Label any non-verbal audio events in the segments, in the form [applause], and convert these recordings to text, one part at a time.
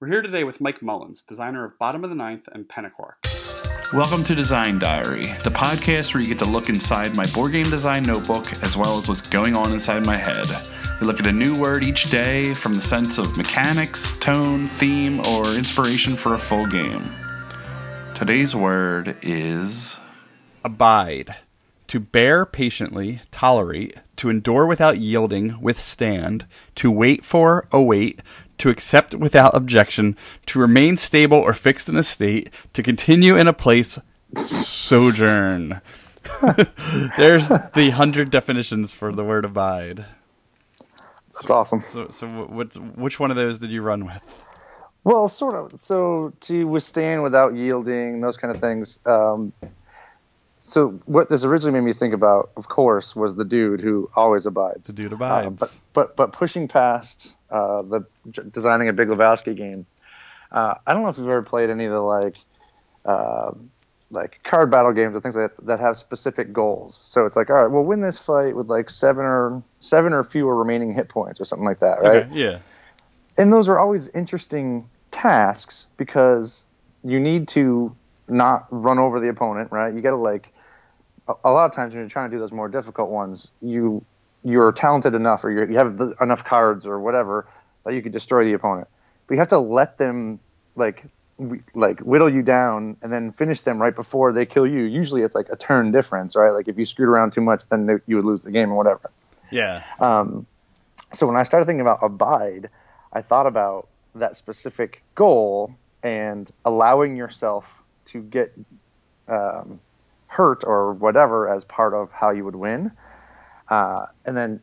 We're here today with Mike Mullins, designer of Bottom of the Ninth and Pentacore. Welcome to Design Diary, the podcast where you get to look inside my board game design notebook as well as what's going on inside my head. We look at a new word each day from the sense of mechanics, tone, theme, or inspiration for a full game. Today's word is abide. To bear patiently, tolerate, to endure without yielding, withstand, to wait for, await, to accept without objection, to remain stable or fixed in a state, to continue in a place, sojourn. [laughs] There's the hundred definitions for the word abide. That's awesome. So, so what, which one of those did you run with? Well, sort of. So to withstand without yielding, those kind of things. Um, so what this originally made me think about, of course, was the dude who always abides. The dude abides. Uh, but, but but pushing past uh, the designing a Big Lebowski game. Uh, I don't know if you've ever played any of the like uh, like card battle games or things like that that have specific goals. So it's like, all right, we'll win this fight with like seven or seven or fewer remaining hit points or something like that, right? Okay, yeah. And those are always interesting tasks because you need to not run over the opponent, right? You got to like a lot of times when you're trying to do those more difficult ones, you you're talented enough or you have the, enough cards or whatever that you could destroy the opponent. But you have to let them like like whittle you down and then finish them right before they kill you. Usually it's like a turn difference, right? Like if you screwed around too much, then they, you would lose the game or whatever. Yeah. Um, so when I started thinking about abide, I thought about that specific goal and allowing yourself to get um, hurt or whatever as part of how you would win. Uh, and then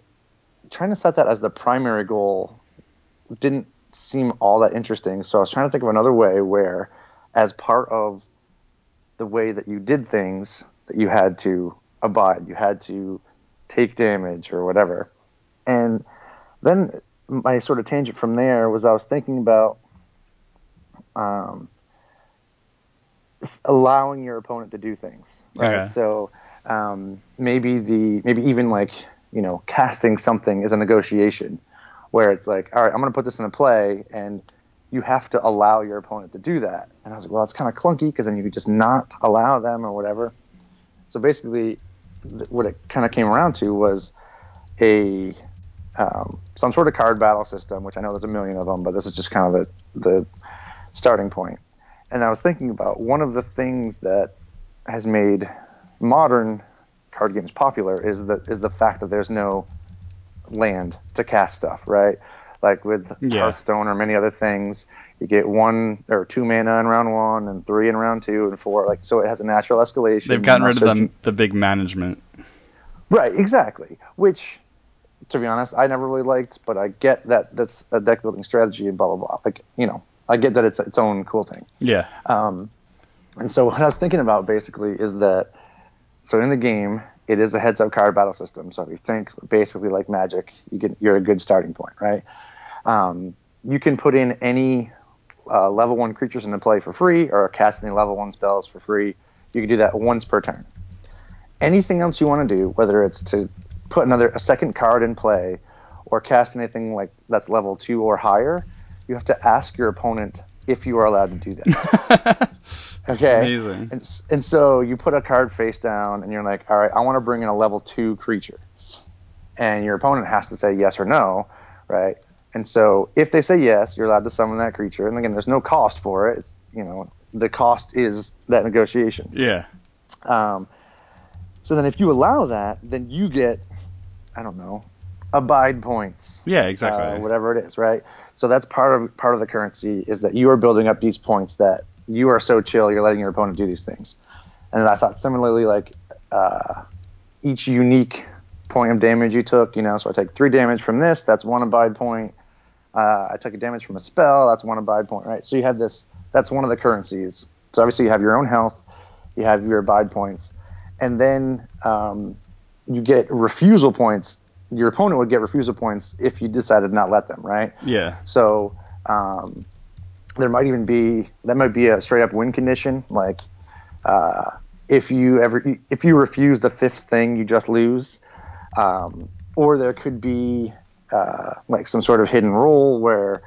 trying to set that as the primary goal didn't seem all that interesting. So I was trying to think of another way where, as part of the way that you did things, that you had to abide, you had to take damage or whatever. And then my sort of tangent from there was I was thinking about um, allowing your opponent to do things. Right. Okay. So um, maybe the maybe even like you know casting something is a negotiation, where it's like, all right, I'm going to put this in a play, and you have to allow your opponent to do that. And I was like, well, that's kind of clunky because then you could just not allow them or whatever. So basically, th- what it kind of came around to was a um, some sort of card battle system, which I know there's a million of them, but this is just kind of the the starting point and I was thinking about one of the things that has made modern card games popular is the is the fact that there's no land to cast stuff, right? Like with yeah. Hearthstone or many other things, you get one or two mana in round one, and three in round two, and four. Like so, it has a natural escalation. They've gotten rid of the the big management. Right, exactly. Which, to be honest, I never really liked, but I get that that's a deck building strategy and blah blah blah. Like you know, I get that it's its own cool thing. Yeah. Um, and so what I was thinking about basically is that so in the game it is a heads up card battle system. So if you think basically like Magic, you get you're a good starting point, right? Um, you can put in any uh, level one creatures into play for free, or cast any level one spells for free. You can do that once per turn. Anything else you want to do, whether it's to put another a second card in play, or cast anything like that's level two or higher, you have to ask your opponent if you are allowed to do that. [laughs] okay. Amazing. And, and so you put a card face down and you're like, all right, I want to bring in a level two creature. And your opponent has to say yes or no, right? And so if they say yes, you're allowed to summon that creature. And again, there's no cost for it. It's, you know, the cost is that negotiation. Yeah. Um, so then if you allow that, then you get, I don't know, abide points. Yeah, exactly. Uh, whatever it is, right? So that's part of part of the currency is that you are building up these points that you are so chill, you're letting your opponent do these things. And I thought similarly, like uh, each unique point of damage you took, you know, so I take three damage from this, that's one abide point. Uh, I took a damage from a spell, that's one abide point, right? So you have this, that's one of the currencies. So obviously you have your own health, you have your abide points, and then um, you get refusal points your opponent would get refusal points if you decided not let them, right? Yeah. So um, there might even be that might be a straight up win condition, like uh, if you ever if you refuse the fifth thing, you just lose, um, or there could be uh, like some sort of hidden rule where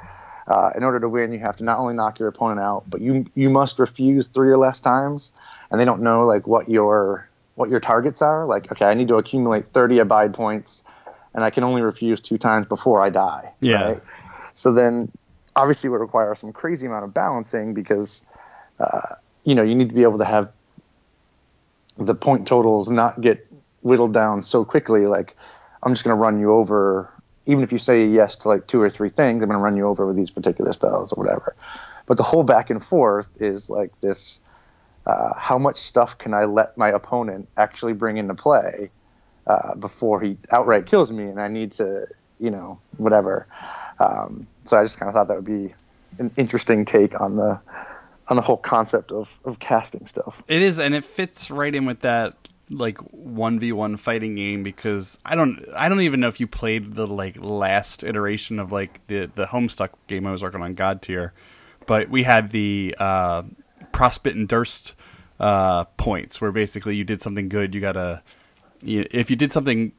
Uh, in order to win, you have to not only knock your opponent out, but you you must refuse three or less times, and they don't know like what your what your targets are. Like, okay, I need to accumulate 30 abide points, and I can only refuse two times before I die. Yeah. Right? So then, obviously, it would require some crazy amount of balancing because, uh, you know, you need to be able to have the point totals not get whittled down so quickly. Like, I'm just going to run you over. Even if you say yes to like two or three things, I'm going to run you over with these particular spells or whatever. But the whole back and forth is like this uh, how much stuff can I let my opponent actually bring into play uh, before he outright kills me, and I need to, you know, whatever. Um, so I just kind of thought that would be an interesting take on the on the whole concept of, of casting stuff. It is, and it fits right in with that like one v one fighting game because I don't I don't even know if you played the like last iteration of like the the Homestuck game I was working on God tier, but we had the uh, and Durst uh, points where basically you did something good you got a if you did something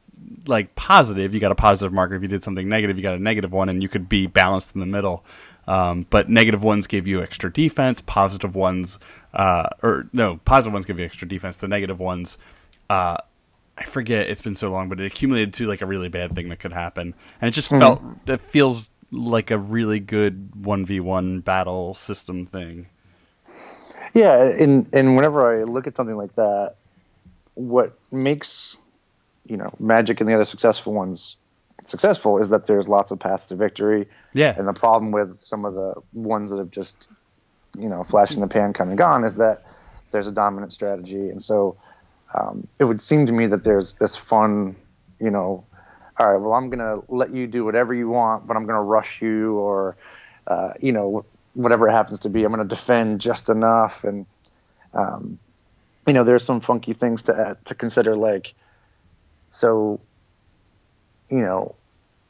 like positive you got a positive marker. If you did something negative you got a negative one and you could be balanced in the middle. Um, but negative ones give you extra defense. Positive ones uh, or no positive ones give you extra defense. The negative ones uh, I forget. It's been so long, but it accumulated to like a really bad thing that could happen, and it just mm-hmm. felt that feels like a really good one v one battle system thing. Yeah, and and whenever I look at something like that, what makes you know Magic and the other successful ones successful is that there's lots of paths to victory. Yeah. And the problem with some of the ones that have just you know flash in the pan come and gone is that there's a dominant strategy, and so um, it would seem to me that there's this fun, you know, all right, well, I'm going to let you do whatever you want, but I'm going to rush you or, uh, you know, whatever it happens to be. I'm going to defend just enough. And, um, you know, there's some funky things to, to consider, like, so, you know,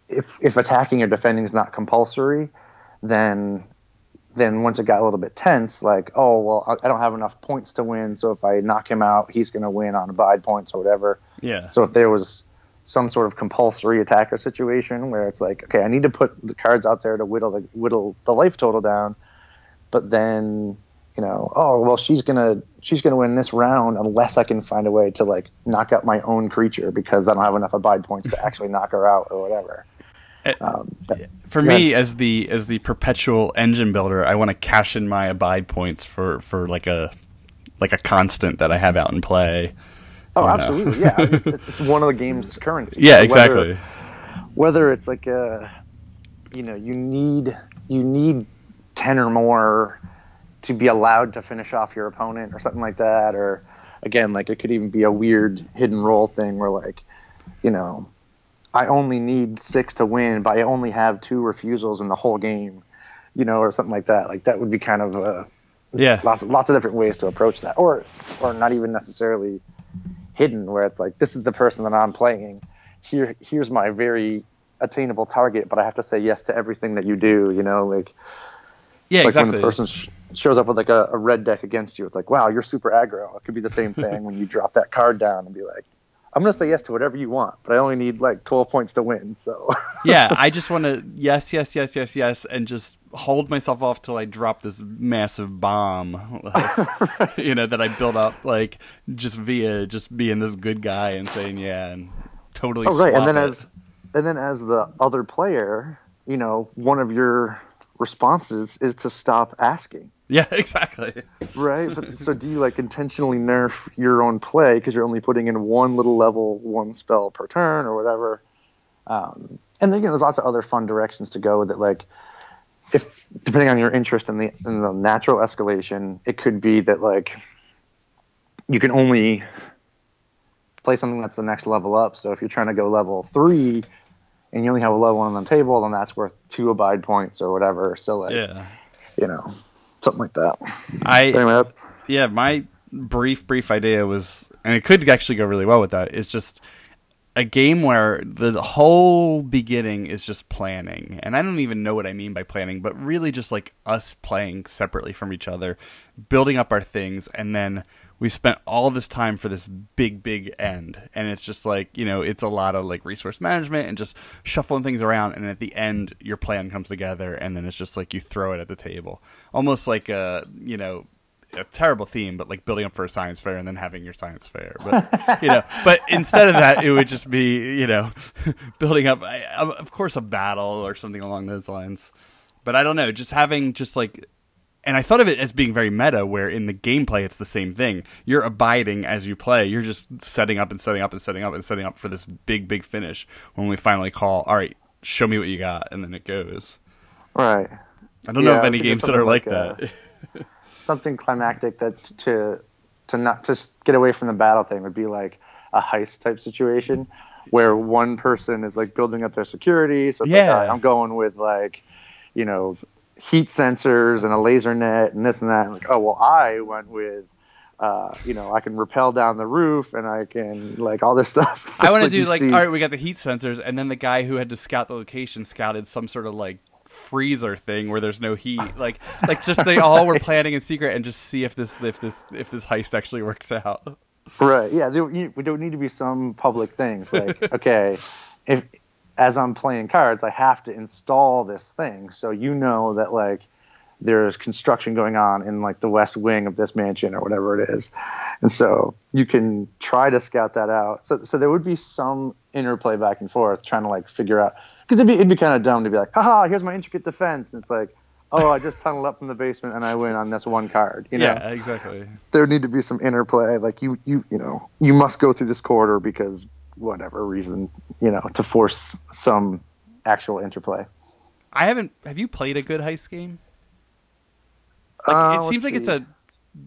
if, if attacking or defending is not compulsory, then then once it got a little bit tense, like, oh well, I don't have enough points to win, so if I knock him out, he's going to win on abide points or whatever. Yeah. So if there was some sort of compulsory attacker situation where it's like, okay, I need to put the cards out there to whittle the whittle the life total down, but then you know, oh well, she's gonna she's gonna win this round unless I can find a way to like knock out my own creature because I don't have enough abide points to [laughs] actually knock her out or whatever. Uh, um, for me, as the as the perpetual engine builder, I want to cash in my abide points for for like a like a constant that I have out in play. Oh, absolutely, yeah. I mean, [laughs] it's one of the game's currency. Yeah, exactly. Whether, whether it's like a, you know, you need you need ten or more to be allowed to finish off your opponent or something like that, or again, like it could even be a weird hidden role thing where like, you know, I only need six to win, but I only have two refusals in the whole game, you know, or something like that. Like that would be kind of uh, yeah, lots of, lots of different ways to approach that, or or not even necessarily hidden, where it's like this is the person that I'm playing. Here here's my very attainable target, but I have to say yes to everything that you do. You know, like yeah, like exactly. When the person sh- shows up with like a, a red deck against you, it's like wow, you're super aggro. It could be the same thing when you drop that card down and be like, I'm gonna say yes to whatever you want, but I only need like 12 points to win. So [laughs] yeah, I just want to yes, yes, yes, yes, yes, and just hold myself off till I drop this massive bomb, like, [laughs] you know, that I built up like just via just being this good guy and saying yeah and totally. Oh right, and then it. as and then as the other player, you know, one of your responses is to stop asking. Yeah, [laughs] exactly. right. But, so do you like intentionally nerf your own play because you're only putting in one little level, one spell per turn or whatever? Um, and then again, there's lots of other fun directions to go that like if depending on your interest in the in the natural escalation, it could be that like you can only play something that's the next level up. So if you're trying to go level three and you only have a level one on the table, then that's worth two abide points or whatever. So like, yeah. you know, something like that. I anyway, yeah, my brief brief idea was, and it could actually go really well with that. It's just a game where the whole beginning is just planning. And I don't even know what I mean by planning, but really just like us playing separately from each other, building up our things, and then we spent all this time for this big, big end. And it's just like, you know, it's a lot of like resource management and just shuffling things around. And at the end, your plan comes together, and then it's just like you throw it at the table. Almost like a, you know, a terrible theme, but like building up for a science fair and then having your science fair. But you know, [laughs] but instead of that, it would just be you know, [laughs] building up, of course, a battle or something along those lines. But I don't know, just having just like, and I thought of it as being very meta, where in the gameplay it's the same thing. You're abiding as you play. You're just setting up and setting up and setting up and setting up for this big, big finish when we finally call. All right, show me what you got, and then it goes. Right. I don't yeah, know if any games that are like, like that. something climactic that to to not just get away from the battle thing would be like a heist type situation where one person is like building up their security. So yeah, like, I'm going with like, you know, heat sensors and a laser net and this and that. And like, oh well, I went with. Uh, you know, I can rappel down the roof and I can like all this [laughs] stuff. I want to do like, see... all right, we got the heat sensors, and then the guy who had to scout the location scouted some sort of like freezer thing where there's no heat. [laughs] Like like just they all were planning in secret and just see if this if this if this heist actually works out. Right. Yeah. There, you, there would need to be some public things like [laughs] okay, if as I'm playing cards, I have to install this thing so you know that like there's construction going on in like the west wing of this mansion or whatever it is. And so you can try to scout that out. So so there would be some interplay back and forth trying to like figure out because it'd be, it'd be kind of dumb to be like, haha, here's my intricate defense. And it's like, oh, I just tunneled up from the basement and I win on this one card. You know? Yeah, exactly. There need to be some interplay. Like you, you, you know, you must go through this corridor because whatever reason, you know, to force some actual interplay. I haven't. Have you played a good heist game? Like, uh, it seems like see. it's a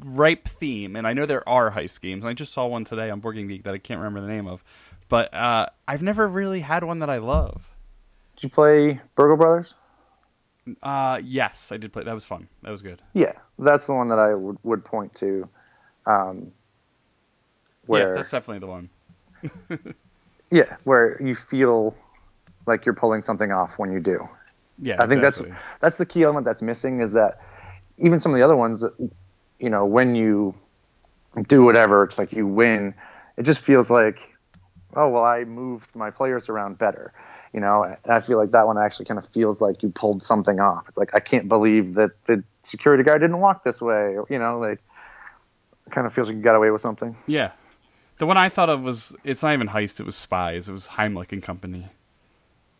ripe theme, and I know there are heist games. I just saw one today on Board Game Geek that I can't remember the name of, but uh, I've never really had one that I love. Did you play Burgle Brothers? Uh, yes, I did play. That was fun. That was good. Yeah, that's the one that I would, would point to. Um, where, yeah, that's definitely the one. [laughs] yeah, where you feel like you're pulling something off when you do. Yeah, I think exactly. that's that's the key element that's missing is that even some of the other ones that you know when you do whatever it's like you win, it just feels like oh well I moved my players around better you know, I feel like that one actually kind of feels like you pulled something off. It's like I can't believe that the security guard didn't walk this way. You know, like kind of feels like you got away with something. Yeah, the one I thought of was it's not even heist. It was spies. It was Heimlich and Company.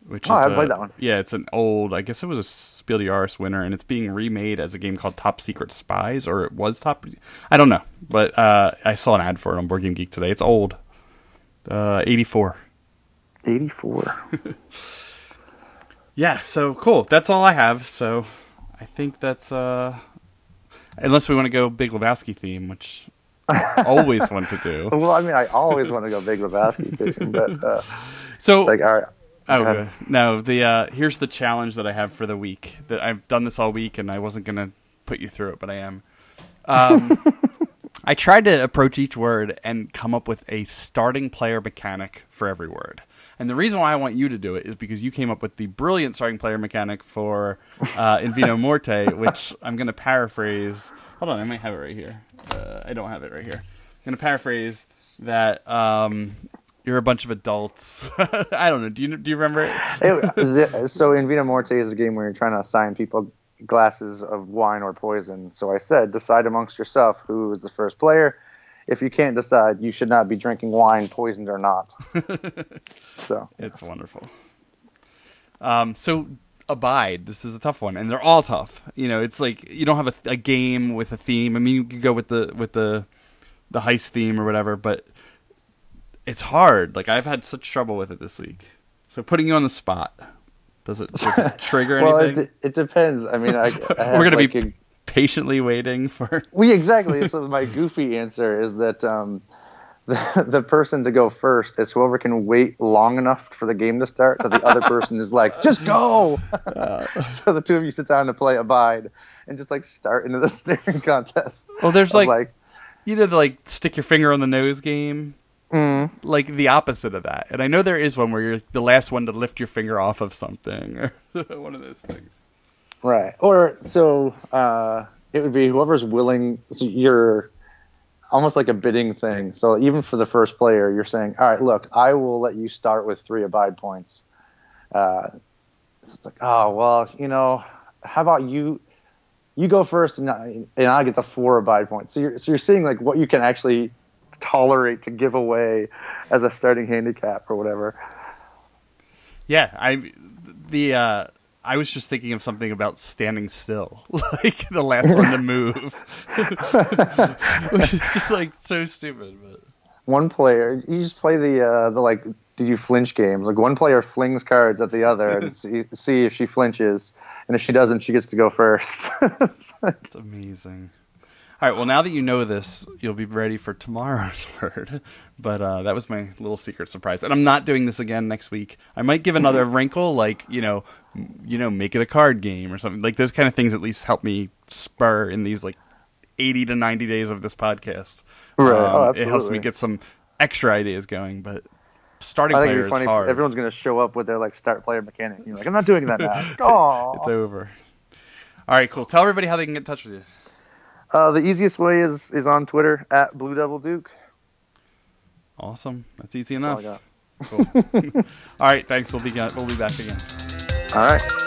Which oh, is, I played that one. Yeah, it's an old. I guess it was a Spiel des Jahres winner, and it's being remade as a game called Top Secret Spies, or it was Top. I don't know, but uh, I saw an ad for it on Board Game Geek today. It's old, uh, eighty four. 84. [laughs] yeah, so cool. That's all I have. So I think that's uh unless we want to go Big Lebowski theme, which [laughs] always want to do. Well, I mean, I always want to go Big Lebowski theme, but uh, so like all right. Oh no! The uh, here's the challenge that I have for the week. That I've done this all week, and I wasn't gonna put you through it, but I am. Um, [laughs] I tried to approach each word and come up with a starting player mechanic for every word. And the reason why I want you to do it is because you came up with the brilliant starting player mechanic for uh, [laughs] In Vino Morte, which I'm going to paraphrase. Hold on, I might have it right here. Uh, I don't have it right here. I'm going to paraphrase that um, you're a bunch of adults. [laughs] I don't know. Do you do you remember it? so In Vino Morte is a game where you're trying to assign people glasses of wine or poison. So I said, decide amongst yourself who is the first player if you can't decide, you should not be drinking wine, poisoned or not. [laughs] so it's wonderful. Um, so abide. This is a tough one, and they're all tough. You know, it's like you don't have a, a game with a theme. I mean, you could go with the with the the heist theme or whatever, but it's hard. Like I've had such trouble with it this week. So putting you on the spot. Does it, does it [laughs] trigger well, anything? It, it depends. I mean, I, I [laughs] we're gonna like be a, patiently waiting for. We exactly. so my goofy answer is that um, the [laughs] the person to go first is whoever can wait long enough for the game to start. So the other [laughs] person is like, just go. [laughs] Uh, so the two of you sit down to play Abide and just like start into the staring contest. Well, there's like, like you know, the, like stick your finger on the nose game. mm. like the opposite of that. And I know there is one where you're the last one to lift your finger off of something, or one of those things. Right. Or so uh, it would be whoever's willing. So you're almost like a bidding thing. So even for the first player, you're saying, "All right, look, I will let you start with three abide points." Uh, so it's like, oh well, you know, how about you? You go first, and I, and I get the four abide points. So you're so you're seeing like what you can actually tolerate to give away as a starting handicap or whatever. Yeah, I the uh, I was just thinking of something about standing still, [laughs] like the last one to move, [laughs] which is just like so stupid. But one player, you just play the uh, the like, did you flinch games? Like one player flings cards at the other and [laughs] see, see if she flinches, and if she doesn't, she gets to go first. It's amazing. All right. Well, now that you know this, you'll be ready for tomorrow's [laughs] word. But uh, that was my little secret surprise, and I'm not doing this again next week. I might give another wrinkle, like you know, you know, make it a card game or something. Like those kind of things at least help me spur in these like 80 to 90 days of this podcast. Right. Um, oh, it helps me get some extra ideas going, but starting player is hard. Everyone's going to show up with their like start player mechanic. You're like, I'm not doing that now. [laughs] oh, it's over. All right, cool. Tell everybody how they can get in touch with you. Uh, the easiest way is is on Twitter at Blue Devil Duke. Awesome. That's easy enough. That's cool. [laughs] all right. Thanks. We'll be we'll be back again. All right.